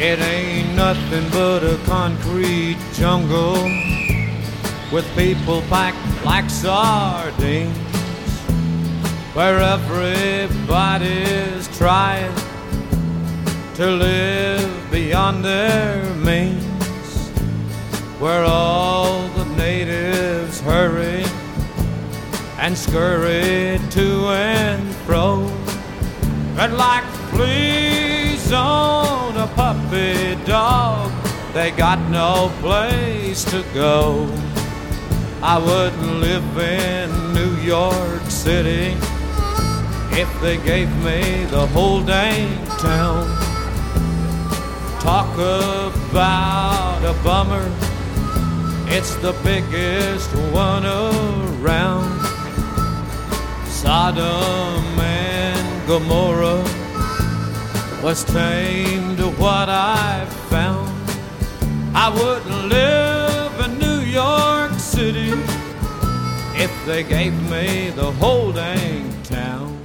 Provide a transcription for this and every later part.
It ain't nothing but a concrete jungle with people packed like sardines, where everybody's trying to live beyond their means, where all the natives hurry and scurry to and fro, and like fleas on a puppy dog, they got no place to go. I wouldn't live in New York City if they gave me the whole dang town. Talk about a bummer, it's the biggest one around. Sodom and Gomorrah was tame to what I've found. I wouldn't live in New York City if they gave me the whole dang town.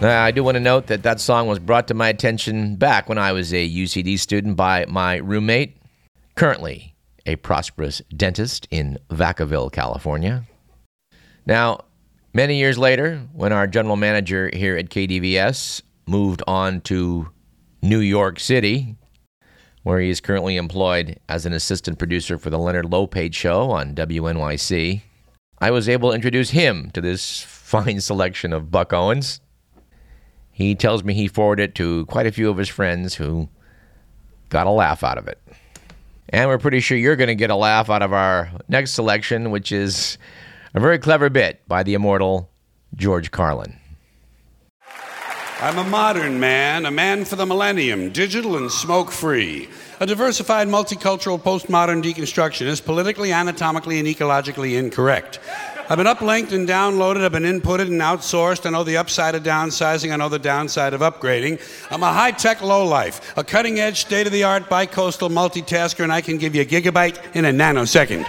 I do want to note that that song was brought to my attention back when I was a UCD student by my roommate, currently a prosperous dentist in Vacaville, California. Now, many years later, when our general manager here at KDVS moved on to New York City, where he is currently employed as an assistant producer for the Leonard Lopate show on WNYC, I was able to introduce him to this fine selection of Buck Owens. He tells me he forwarded it to quite a few of his friends who got a laugh out of it. And we're pretty sure you're going to get a laugh out of our next selection, which is a very clever bit by the immortal George Carlin. I'm a modern man, a man for the millennium, digital and smoke free. A diversified, multicultural, postmodern deconstructionist, politically, anatomically, and ecologically incorrect. I've been uplinked and downloaded, I've been inputted and outsourced. I know the upside of downsizing, I know the downside of upgrading. I'm a high tech lowlife, a cutting edge, state of the art, bicoastal multitasker, and I can give you a gigabyte in a nanosecond.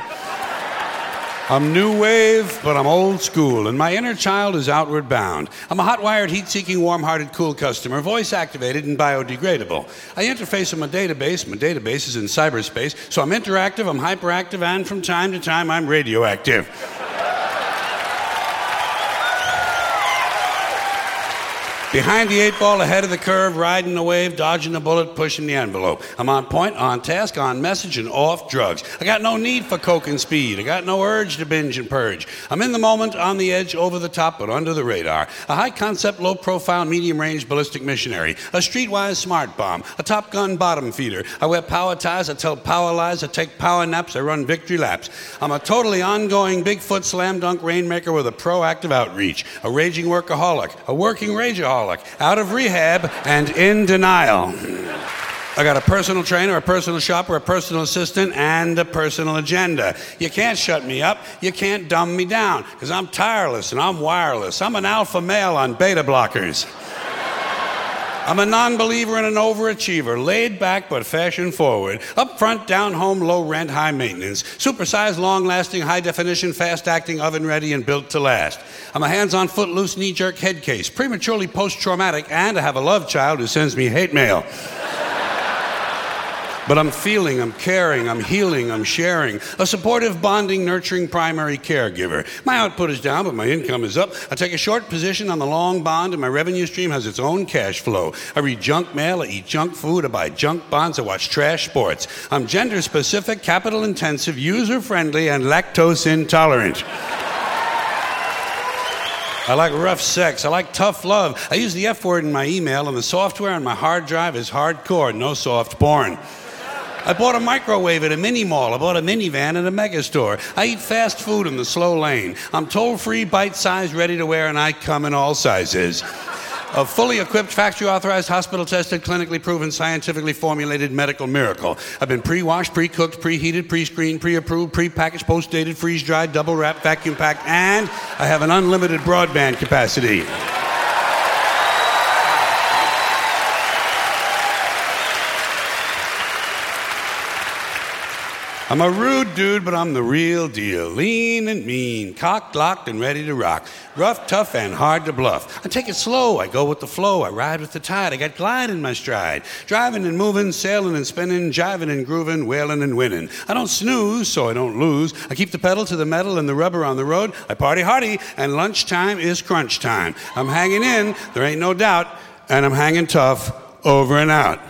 I'm new wave, but I'm old school, and my inner child is outward bound. I'm a hot wired, heat seeking, warm hearted, cool customer, voice activated and biodegradable. I interface with my database. My database is in cyberspace, so I'm interactive, I'm hyperactive, and from time to time I'm radioactive. Behind the eight ball, ahead of the curve, riding the wave, dodging the bullet, pushing the envelope. I'm on point, on task, on message, and off drugs. I got no need for coke and speed. I got no urge to binge and purge. I'm in the moment, on the edge, over the top, but under the radar. A high concept, low profile, medium range ballistic missionary. A streetwise smart bomb. A top gun bottom feeder. I wear power ties, I tell power lies, I take power naps, I run victory laps. I'm a totally ongoing Bigfoot slam dunk rainmaker with a proactive outreach. A raging workaholic. A working rageaholic out of rehab and in denial. I got a personal trainer, a personal shopper, a personal assistant, and a personal agenda. You can't shut me up. You can't dumb me down because I'm tireless and I'm wireless. I'm an alpha male on beta blockers. I'm a non believer and an overachiever, laid back but fashion forward, up front, down home, low rent, high maintenance, supersized, long lasting, high definition, fast acting, oven ready, and built to last. I'm a hands on, foot loose, knee jerk head case, prematurely post traumatic, and I have a love child who sends me hate mail. But I'm feeling, I'm caring, I'm healing, I'm sharing. A supportive, bonding, nurturing primary caregiver. My output is down, but my income is up. I take a short position on the long bond, and my revenue stream has its own cash flow. I read junk mail, I eat junk food, I buy junk bonds, I watch trash sports. I'm gender specific, capital intensive, user friendly, and lactose intolerant. I like rough sex. I like tough love. I use the F word in my email, and the software on my hard drive is hardcore, no soft porn. I bought a microwave at a mini mall. I bought a minivan at a mega store. I eat fast food in the slow lane. I'm toll free, bite sized, ready to wear, and I come in all sizes. A fully equipped, factory authorized, hospital tested, clinically proven, scientifically formulated medical miracle. I've been pre washed, pre cooked, preheated, pre screened, pre approved, pre packaged, post dated, freeze dried, double wrapped, vacuum packed, and I have an unlimited broadband capacity. I'm a rude dude, but I'm the real deal. Lean and mean, cocked, locked, and ready to rock. Rough, tough, and hard to bluff. I take it slow, I go with the flow, I ride with the tide, I got glide in my stride. Driving and moving, sailing and spinning, jiving and grooving, wailing and winning. I don't snooze, so I don't lose. I keep the pedal to the metal and the rubber on the road. I party hardy, and lunchtime is crunch time. I'm hanging in, there ain't no doubt, and I'm hanging tough over and out.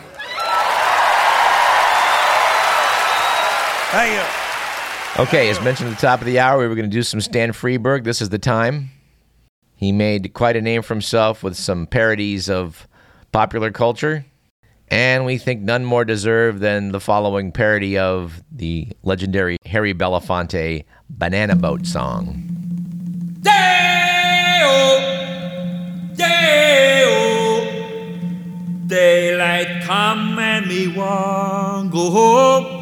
Thank you. Okay, as mentioned at the top of the hour, we were going to do some Stan Freberg. This is the time. He made quite a name for himself with some parodies of popular culture. And we think none more deserve than the following parody of the legendary Harry Belafonte Banana Boat song. Day-o, day-o, daylight come and me want go home.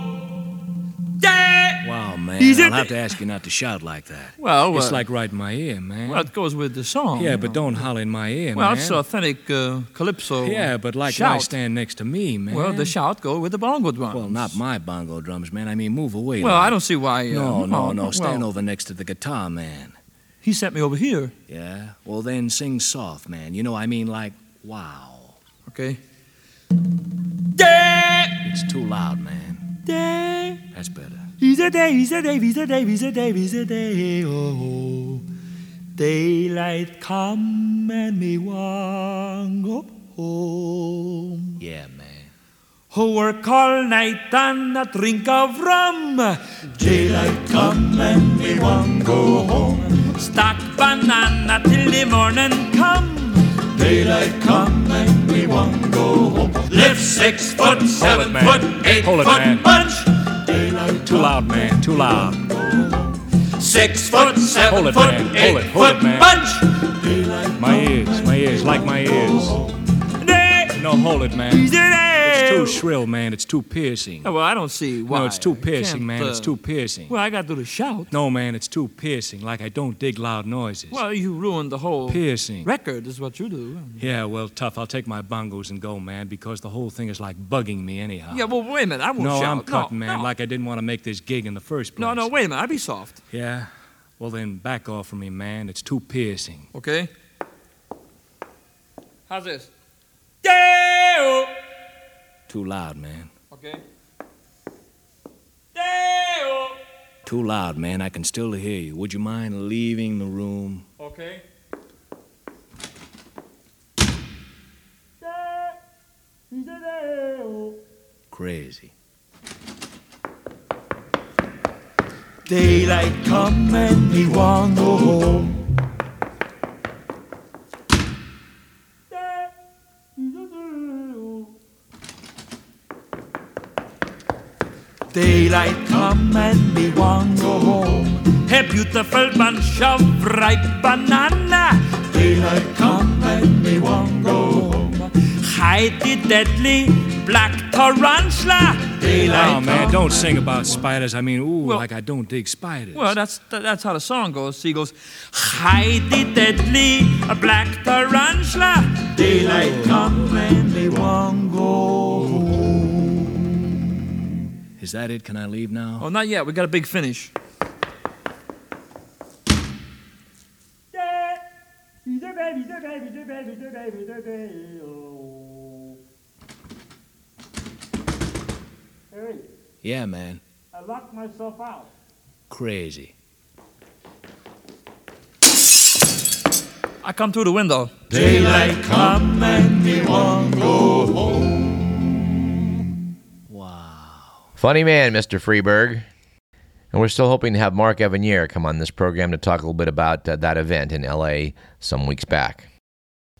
Man. Is I'll have to ask you not to shout like that. Well, It's uh, like right in my ear, man. well, it goes with the song. yeah, but know. don't holler in my ear, Well, man. Well, it's authentic uh, calypso. yeah, but like shout. why stand next to me, man? Well, the shout go with the bongo drums. Well, not my bongo drums, man. I mean, move away. Well, like. I don't see why. Uh, No, no, no. well, Stand over next to the guitar, man. He sent me over here. Yeah? Well, then sing soft, man. You know, I mean, like, wow. Okay. Day, It's too loud, man. day. That's better. He's a day, he's a day, he's a day, he's a day, he's a day. Oh, daylight come and me want go home. Yeah, man. Who work all night and a drink of rum. Daylight come and me want go home. Stack banana till the morning come. Daylight come and we want go home. Lift six foot, seven foot, eight foot man. Daylight Too loud, man. Too loud. Six foot, seven Hold it, foot, man. eight Hold it, hold foot it, man. bunch. My ears, my ears, like my ears. Day, No, hold it, man. day. It's too shrill, man. It's too piercing. Oh, well, I don't see why. No, it's too piercing, man. It's uh, too piercing. Well, I got to do the shout. No, man, it's too piercing. Like I don't dig loud noises. Well, you ruined the whole Piercing. record, is what you do. Yeah, well, tough. I'll take my bongos and go, man, because the whole thing is like bugging me anyhow. Yeah, well, wait a minute. I won't no, shout. I'm cutting, no, man. No. Like I didn't want to make this gig in the first place. no, no, wait a minute. I'll be soft. Yeah. Well, then back off from me, man. It's too piercing. Okay? How's this? Deo! Too loud, man. Okay? Deo! Too loud, man. I can still hear you. Would you mind leaving the room? Okay? Crazy. Daylight come and me want go home. Daylight come and me want go home. A beautiful bunch of ripe banana. Daylight come and me want go home. Hide the deadly black tarantula. Daylight Oh, man, don't sing about spiders. I mean, ooh, Well- like I don't dig spiders. Well, that's that's how the song goes. He goes, hide the deadly black tarantula. Daylight come and they won't Is that it? Can I leave now? Oh, not yet. We got a big finish. Yeah, man. I locked myself out. Crazy. I come through the window. Daylight come and me won't go Wow. Funny man, Mr. Freberg. And we're still hoping to have Mark Evanier come on this program to talk a little bit about uh, that event in LA some weeks back.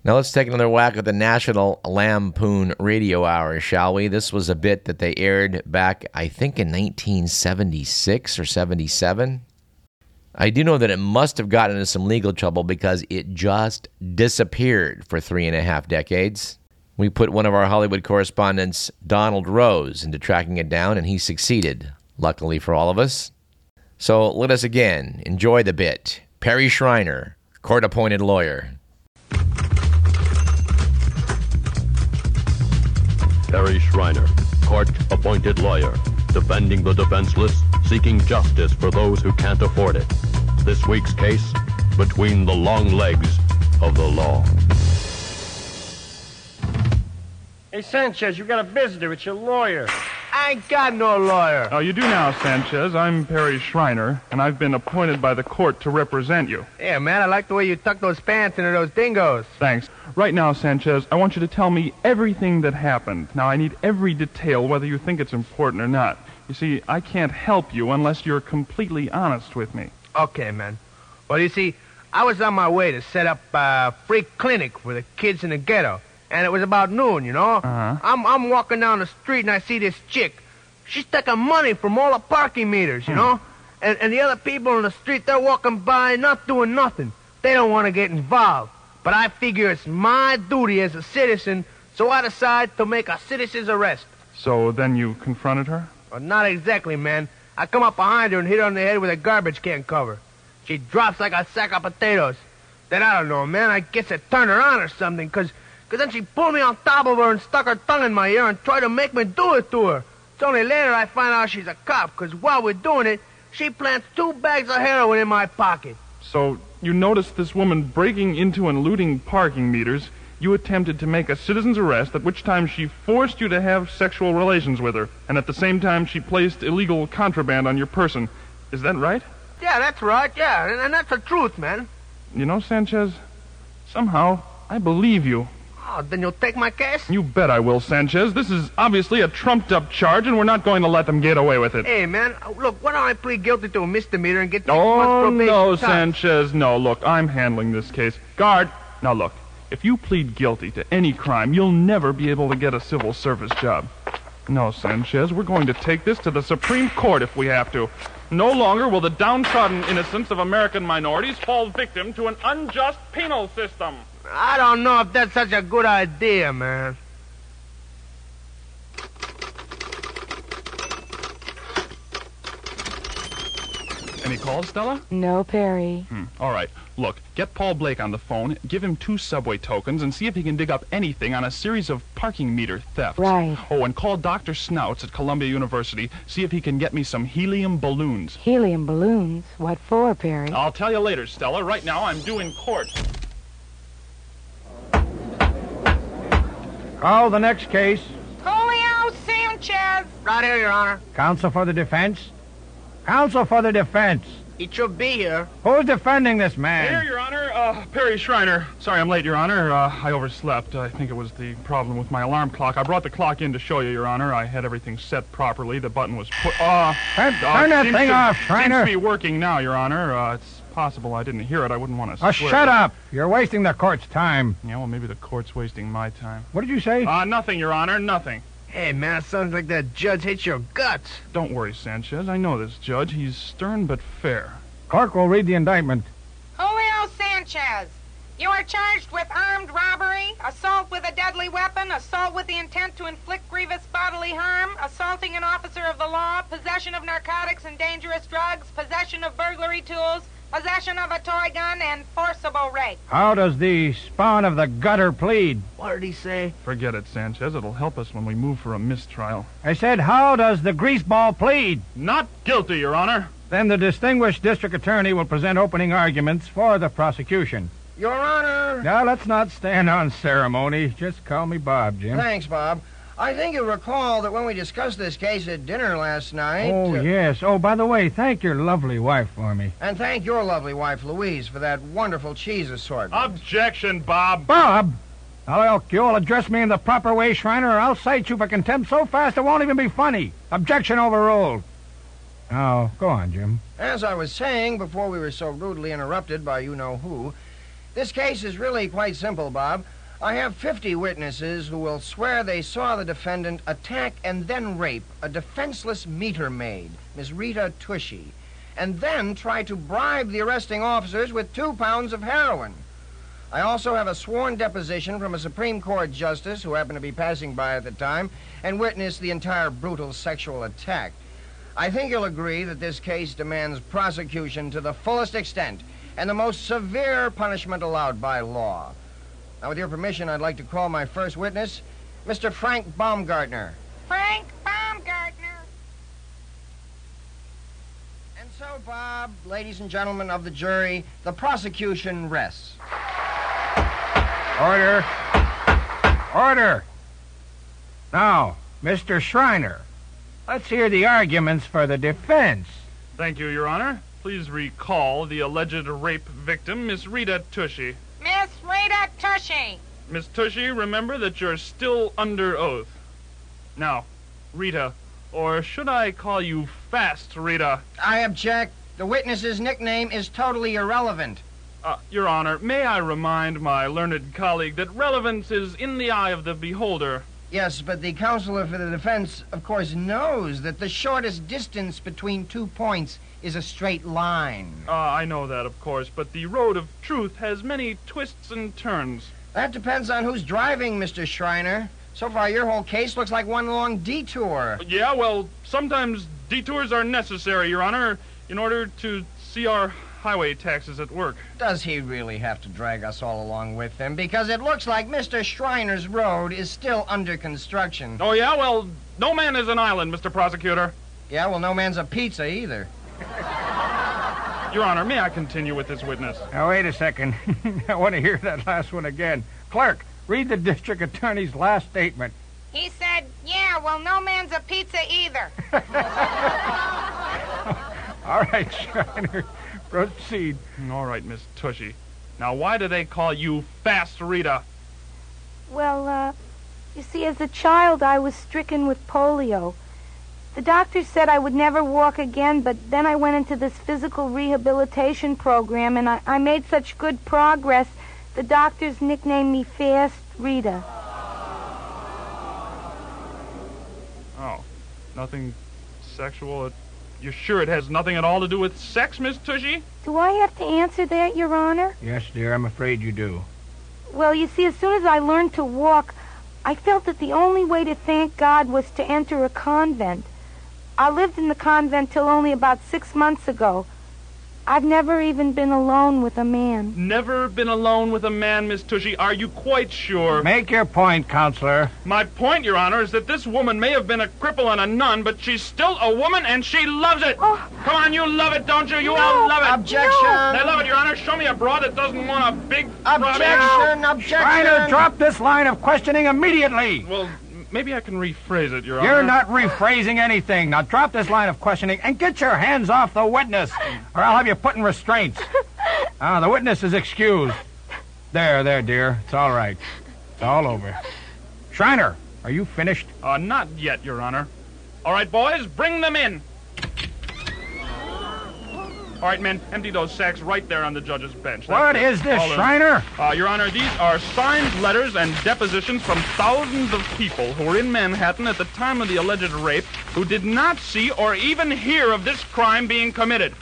Now let's take another whack at the National Lampoon Radio Hour, shall we? This was a bit that they aired back, I think, in 1976 or 77. I do know that it must have gotten into some legal trouble because it just disappeared for three and a half decades. We put one of our Hollywood correspondents, Donald Rose, into tracking it down, and he succeeded, luckily for all of us. So let us again enjoy the bit. Perry Schreiner, court appointed lawyer. Perry Schreiner, court appointed lawyer, defending the defenseless seeking justice for those who can't afford it. This week's case between the long legs of the law. Hey, Sanchez, you got a visitor. It's your lawyer. I ain't got no lawyer. Oh, you do now, Sanchez. I'm Perry Schreiner, and I've been appointed by the court to represent you. Yeah, man, I like the way you tuck those pants into those dingoes. Thanks. Right now, Sanchez, I want you to tell me everything that happened. Now, I need every detail, whether you think it's important or not. You see, I can't help you unless you're completely honest with me. Okay, man. Well, you see, I was on my way to set up a free clinic for the kids in the ghetto. And it was about noon, you know? Uh-huh. I'm, I'm walking down the street and I see this chick. She's taking money from all the parking meters, you know? And, and the other people in the street, they're walking by not doing nothing. They don't want to get involved. But I figure it's my duty as a citizen, so I decide to make a citizen's arrest. So then you confronted her? Well, not exactly, man. I come up behind her and hit her on the head with a garbage can cover. She drops like a sack of potatoes. Then I don't know, man. I guess it turned her on or something, because cause then she pulled me on top of her and stuck her tongue in my ear and tried to make me do it to her. It's only later I find out she's a cop, because while we're doing it, she plants two bags of heroin in my pocket. So you noticed this woman breaking into and looting parking meters. You attempted to make a citizen's arrest, at which time she forced you to have sexual relations with her, and at the same time she placed illegal contraband on your person. Is that right? Yeah, that's right, yeah, and, and that's the truth, man. You know, Sanchez, somehow I believe you. Oh, then you'll take my case? You bet I will, Sanchez. This is obviously a trumped up charge, and we're not going to let them get away with it. Hey, man, uh, look, why don't I plead guilty to a misdemeanor and get six months Oh, probation? no, tops? Sanchez. No, look, I'm handling this case. Guard, now look, if you plead guilty to any crime, you'll never be able to get a civil service job. No, Sanchez, we're going to take this to the Supreme Court if we have to. No longer will the downtrodden innocence of American minorities fall victim to an unjust penal system. I don't know if that's such a good idea, man. Any calls, Stella? No, Perry. Hmm. All right. Look, get Paul Blake on the phone, give him two subway tokens, and see if he can dig up anything on a series of parking meter thefts. Right. Oh, and call Dr. Snouts at Columbia University, see if he can get me some helium balloons. Helium balloons? What for, Perry? I'll tell you later, Stella. Right now, I'm due in court. Call the next case. Julio Sanchez. Right here, Your Honor. Counsel for the defense. Counsel for the defense. He should be here. Who's defending this man? Here. Your Honor. Uh, Perry Schreiner. Sorry I'm late, Your Honor. Uh, I overslept. I think it was the problem with my alarm clock. I brought the clock in to show you, Your Honor. I had everything set properly. The button was put. Uh, Turn, uh, turn that thing to- off, Seems to be working now, Your Honor. Uh, it's possible I didn't hear it. I wouldn't want to. Oh, swear. shut up. You're wasting the court's time. Yeah, well, maybe the court's wasting my time. What did you say? Uh, nothing, Your Honor. Nothing. Hey, man, it sounds like that judge hates your guts. Don't worry, Sanchez. I know this judge. He's stern but fair. Clerk will read the indictment. Julio Sanchez. You are charged with armed robbery, assault with a deadly weapon, assault with the intent to inflict grievous bodily harm, assaulting an officer of the law, possession of narcotics and dangerous drugs, possession of burglary tools, possession of a toy gun, and forcible rape. How does the spawn of the gutter plead? What did he say? Forget it, Sanchez. It'll help us when we move for a mistrial. I said, how does the greaseball plead? Not guilty, Your Honor. Then the distinguished district attorney will present opening arguments for the prosecution. Your Honor. Now, let's not stand on ceremony. Just call me Bob, Jim. Thanks, Bob. I think you'll recall that when we discussed this case at dinner last night. Oh, uh, yes. Oh, by the way, thank your lovely wife for me. And thank your lovely wife, Louise, for that wonderful cheese assortment. Objection, Bob. Bob! Now, look, you'll address me in the proper way, Schreiner, or I'll cite you for contempt so fast it won't even be funny. Objection overruled. Now, go on, Jim. As I was saying before we were so rudely interrupted by you know who, this case is really quite simple, Bob. I have 50 witnesses who will swear they saw the defendant attack and then rape a defenseless meter maid, Miss Rita Tushy, and then try to bribe the arresting officers with two pounds of heroin. I also have a sworn deposition from a Supreme Court justice who happened to be passing by at the time and witnessed the entire brutal sexual attack. I think you'll agree that this case demands prosecution to the fullest extent and the most severe punishment allowed by law. Now, with your permission, I'd like to call my first witness, Mr. Frank Baumgartner. Frank Baumgartner. And so, Bob, ladies and gentlemen of the jury, the prosecution rests. Order. Order. Now, Mr. Schreiner, let's hear the arguments for the defense. Thank you, Your Honor. Please recall the alleged rape victim, Miss Rita Tushy. Miss Rita Tushy. Miss Tushy, remember that you're still under oath. Now, Rita, or should I call you Fast Rita? I object. The witness's nickname is totally irrelevant. Uh, Your Honor, may I remind my learned colleague that relevance is in the eye of the beholder. Yes, but the counselor for the defense, of course, knows that the shortest distance between two points is a straight line. Uh, I know that, of course, but the road of truth has many twists and turns. That depends on who's driving, Mr. Schreiner. So far, your whole case looks like one long detour. Yeah, well, sometimes detours are necessary, Your Honor, in order to see our highway taxes at work. Does he really have to drag us all along with him? Because it looks like Mr. Schreiner's road is still under construction. Oh, yeah? Well, no man is an island, Mr. Prosecutor. Yeah, well, no man's a pizza either. Your Honor, may I continue with this witness? Now, wait a second. I want to hear that last one again. Clerk, read the district attorney's last statement. He said, yeah, well, no man's a pizza either. All right, Schreiner, proceed. All right, Miss Tushy. Now, why do they call you Fast Rita? Well, uh, you see, as a child, I was stricken with polio. The doctor said I would never walk again, but then I went into this physical rehabilitation program, and I, I made such good progress, the doctors nicknamed me Fast Rita. Oh, nothing sexual? You're sure it has nothing at all to do with sex, Miss Tushy? Do I have to answer that, Your Honor? Yes, dear, I'm afraid you do. Well, you see, as soon as I learned to walk, I felt that the only way to thank God was to enter a convent. I lived in the convent till only about six months ago. I've never even been alone with a man. Never been alone with a man, Miss Tushy. Are you quite sure? Make your point, counselor. My point, Your Honor, is that this woman may have been a cripple and a nun, but she's still a woman and she loves it. Oh. Come on, you love it, don't you? You No. all love it. Objection. I love it, Your Honor. Show me a broad that doesn't want a big Objection! no. Objection! Schreiner, drop this line of questioning immediately. Well, m- maybe I can rephrase it, Your Honor. You're not rephrasing anything. Now drop this line of questioning and get your hands off the witness, or I'll have you put in restraints. Ah, the witness is excused. There, there, dear. It's all right. It's all over. Schreiner, are you finished? Uh, not yet, Your Honor. All right, boys, bring them in. All right, men, empty those sacks right there on the judge's bench. That's What is this, All in. Schreiner? Uh, Your Honor, these are signed letters and depositions from thousands of people who were in Manhattan at the time of the alleged rape who did not see or even hear of this crime being committed.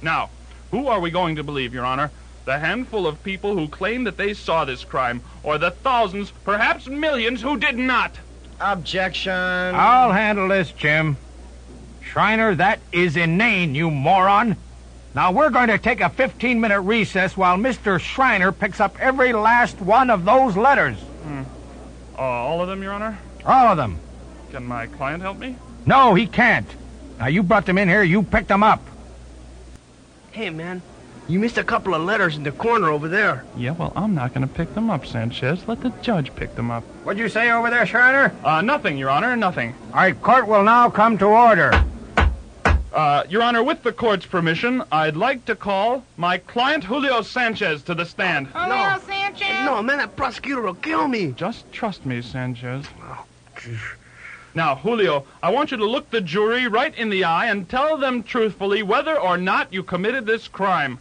Now, who are we going to believe, Your Honor? The handful of people who claim that they saw this crime, or the thousands, perhaps millions, who did not? Objection. I'll handle this, Jim. Schreiner, that is inane, you moron. Now we're going to take a 15 minute recess while Mr. Schreiner picks up every last one of those letters. Uh, all of them, Your Honor? All of them. Can my client help me? No, he can't. Now you brought them in here, you picked them up. Hey, man, you missed a couple of letters in the corner over there. Yeah, well, I'm not going to pick them up, Sanchez. Let the judge pick them up. What'd you say over there, Schreiner? Uh, nothing, Your Honor, nothing. All right, court will now come to order. Uh, Your Honor, with the court's permission, I'd like to call my client Julio Sanchez to the stand. Julio Sanchez? No, man, that prosecutor will kill me. Just trust me, Sanchez. Now, Julio, I want you to look the jury right in the eye and tell them truthfully whether or not you committed this crime.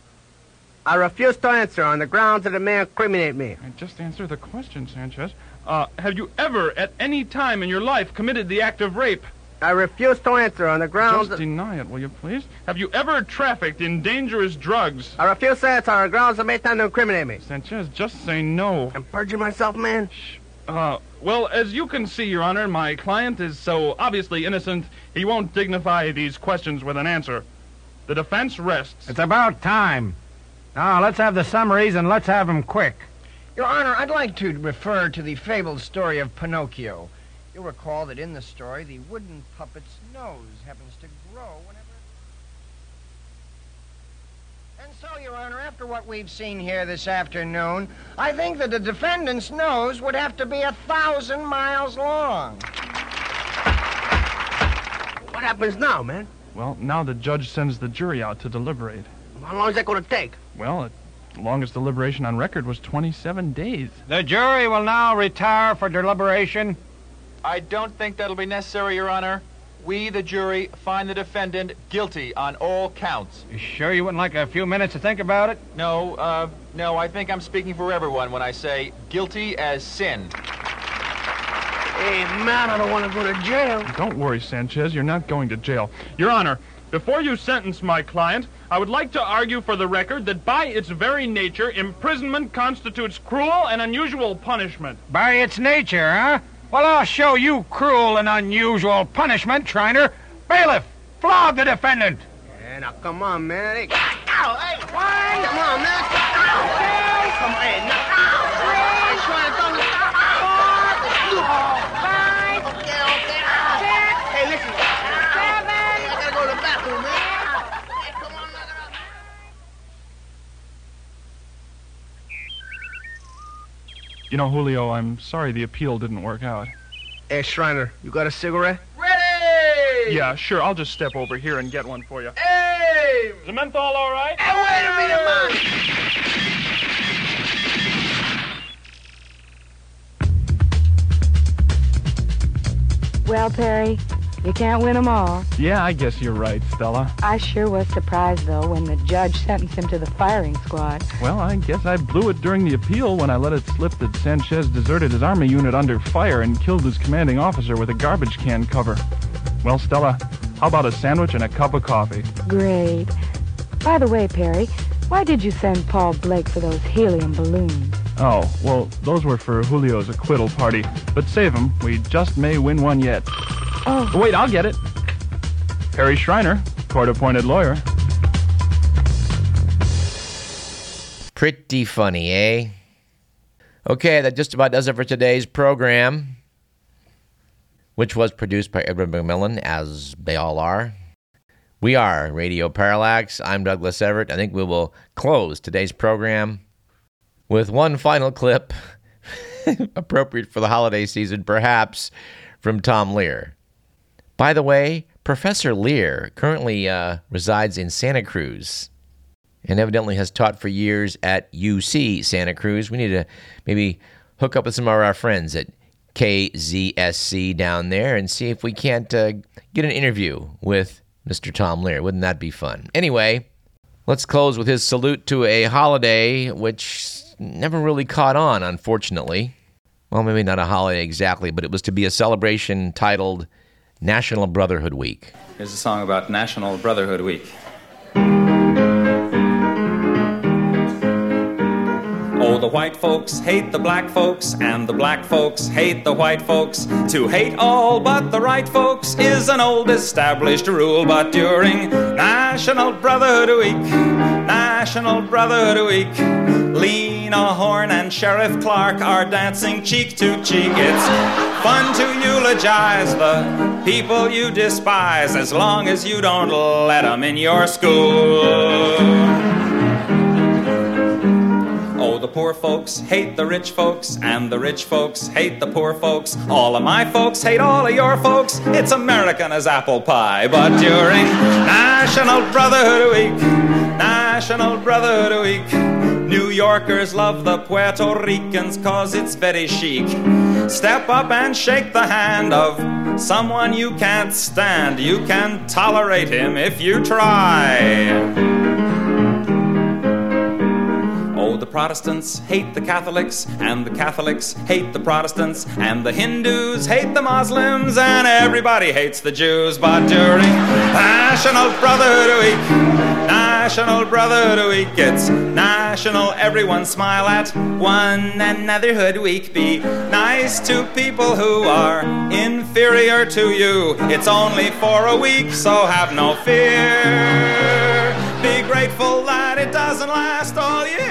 I refuse to answer on the grounds that it may incriminate me. And just answer the question, Sanchez. Uh, have you ever, at any time in your life, committed the act of rape? I refuse to answer on the grounds Just deny it, will you please? Have you ever trafficked in dangerous drugs? I refuse to answer on the grounds that may tend to incriminate me. Sanchez, just say no. I'm perjuring myself, man. Uh, well, as you can see, Your Honor, my client is so obviously innocent, he won't dignify these questions with an answer. The defense rests. It's about time. Now let's have the summaries and let's have them quick. Your Honor, I'd like to refer to the fabled story of Pinocchio. You'll recall that in the story, the wooden puppet's nose happens to grow whenever. And so, Your Honor, after what we've seen here this afternoon, I think that the defendant's nose would have to be a thousand miles long. What happens now, man? Well, now the judge sends the jury out to deliberate. How long is that going to take? Well, it, the longest deliberation on record was 27 days. The jury will now retire for deliberation. I don't think that'll be necessary, Your Honor. We, the jury, find the defendant guilty on all counts. You sure you wouldn't like a few minutes to think about it? No, uh, no, I think I'm speaking for everyone when I say guilty as sin. Hey, man, I don't want to go to jail. Don't worry, Sanchez. You're not going to jail. Your Honor, before you sentence my client, I would like to argue for the record that by its very nature, imprisonment constitutes cruel and unusual punishment. By its nature, huh? Well, I'll show you cruel and unusual punishment, Schreiner. Bailiff, flog the defendant. Yeah, now come on, man. Hey, ow, hey, why? Come on, man. Ow, come on, hey, now, ow, hey, trying to throw me. Five. Okay, okay. Ow. Hey, listen. You know, Julio, I'm sorry the appeal didn't work out. Hey, Schreiner, you got a cigarette? Ready! Yeah, sure. I'll just step over here and get one for you. Hey! Is the menthol all right? Hey, wait a minute, man. Well, Perry, you can't win them all. Yeah, I guess you're right, Stella. I sure was surprised, though, when the judge sentenced him to the firing squad. Well, I guess I blew it during the appeal when I let it slip that Sanchez deserted his army unit under fire and killed his commanding officer with a garbage can cover. Well, Stella, how about a sandwich and a cup of coffee? Great. By the way, Perry, why did you send Paul Blake for those helium balloons? Oh, well, those were for Julio's acquittal party. But save 'em. We just may win one yet. Oh. Wait, I'll get it. Harry Schreiner, court-appointed lawyer. Pretty funny, eh? Okay, that just about does it for today's program, which was produced by Edward McMillan, as they all are. We are Radio Parallax. I'm Douglas Everett. I think we will close today's program with one final clip, appropriate for the holiday season, perhaps, from Tom Lehrer. By the way, Professor Lehrer currently uh, resides in Santa Cruz and evidently has taught for years at UC Santa Cruz. We need to maybe hook up with some of our friends at KZSC down there and see if we can't uh, get an interview with Mr. Tom Lehrer. Wouldn't that be fun? Anyway, let's close with his salute to a holiday which never really caught on, unfortunately. Well, maybe not a holiday exactly, but it was to be a celebration titled National Brotherhood Week. Here's a song about National Brotherhood Week. Oh, the white folks hate the black folks, and the black folks hate the white folks. To hate all but the right folks is an old established rule, but during National Brotherhood Week, National Brotherhood Week, Lena Horne and Sheriff Clark are dancing cheek to cheek. It's fun to eulogize the people you despise as long as you don't let them in your school. Oh, the poor folks hate the rich folks, and the rich folks hate the poor folks. All of my folks hate all of your folks. It's American as apple pie. But during National Brotherhood Week, National Brotherhood Week, New Yorkers love the Puerto Ricans cause it's very chic. Step up and shake the hand of someone you can't stand. You can tolerate him if you try. Protestants hate the Catholics, and the Catholics hate the Protestants, and the Hindus hate the Muslims, and everybody hates the Jews. But during National Brotherhood Week, National Brotherhood Week, it's national, everyone smile at one anotherhood week. Be nice to people who are inferior to you. It's only for a week, so have no fear. Be grateful that it doesn't last all year.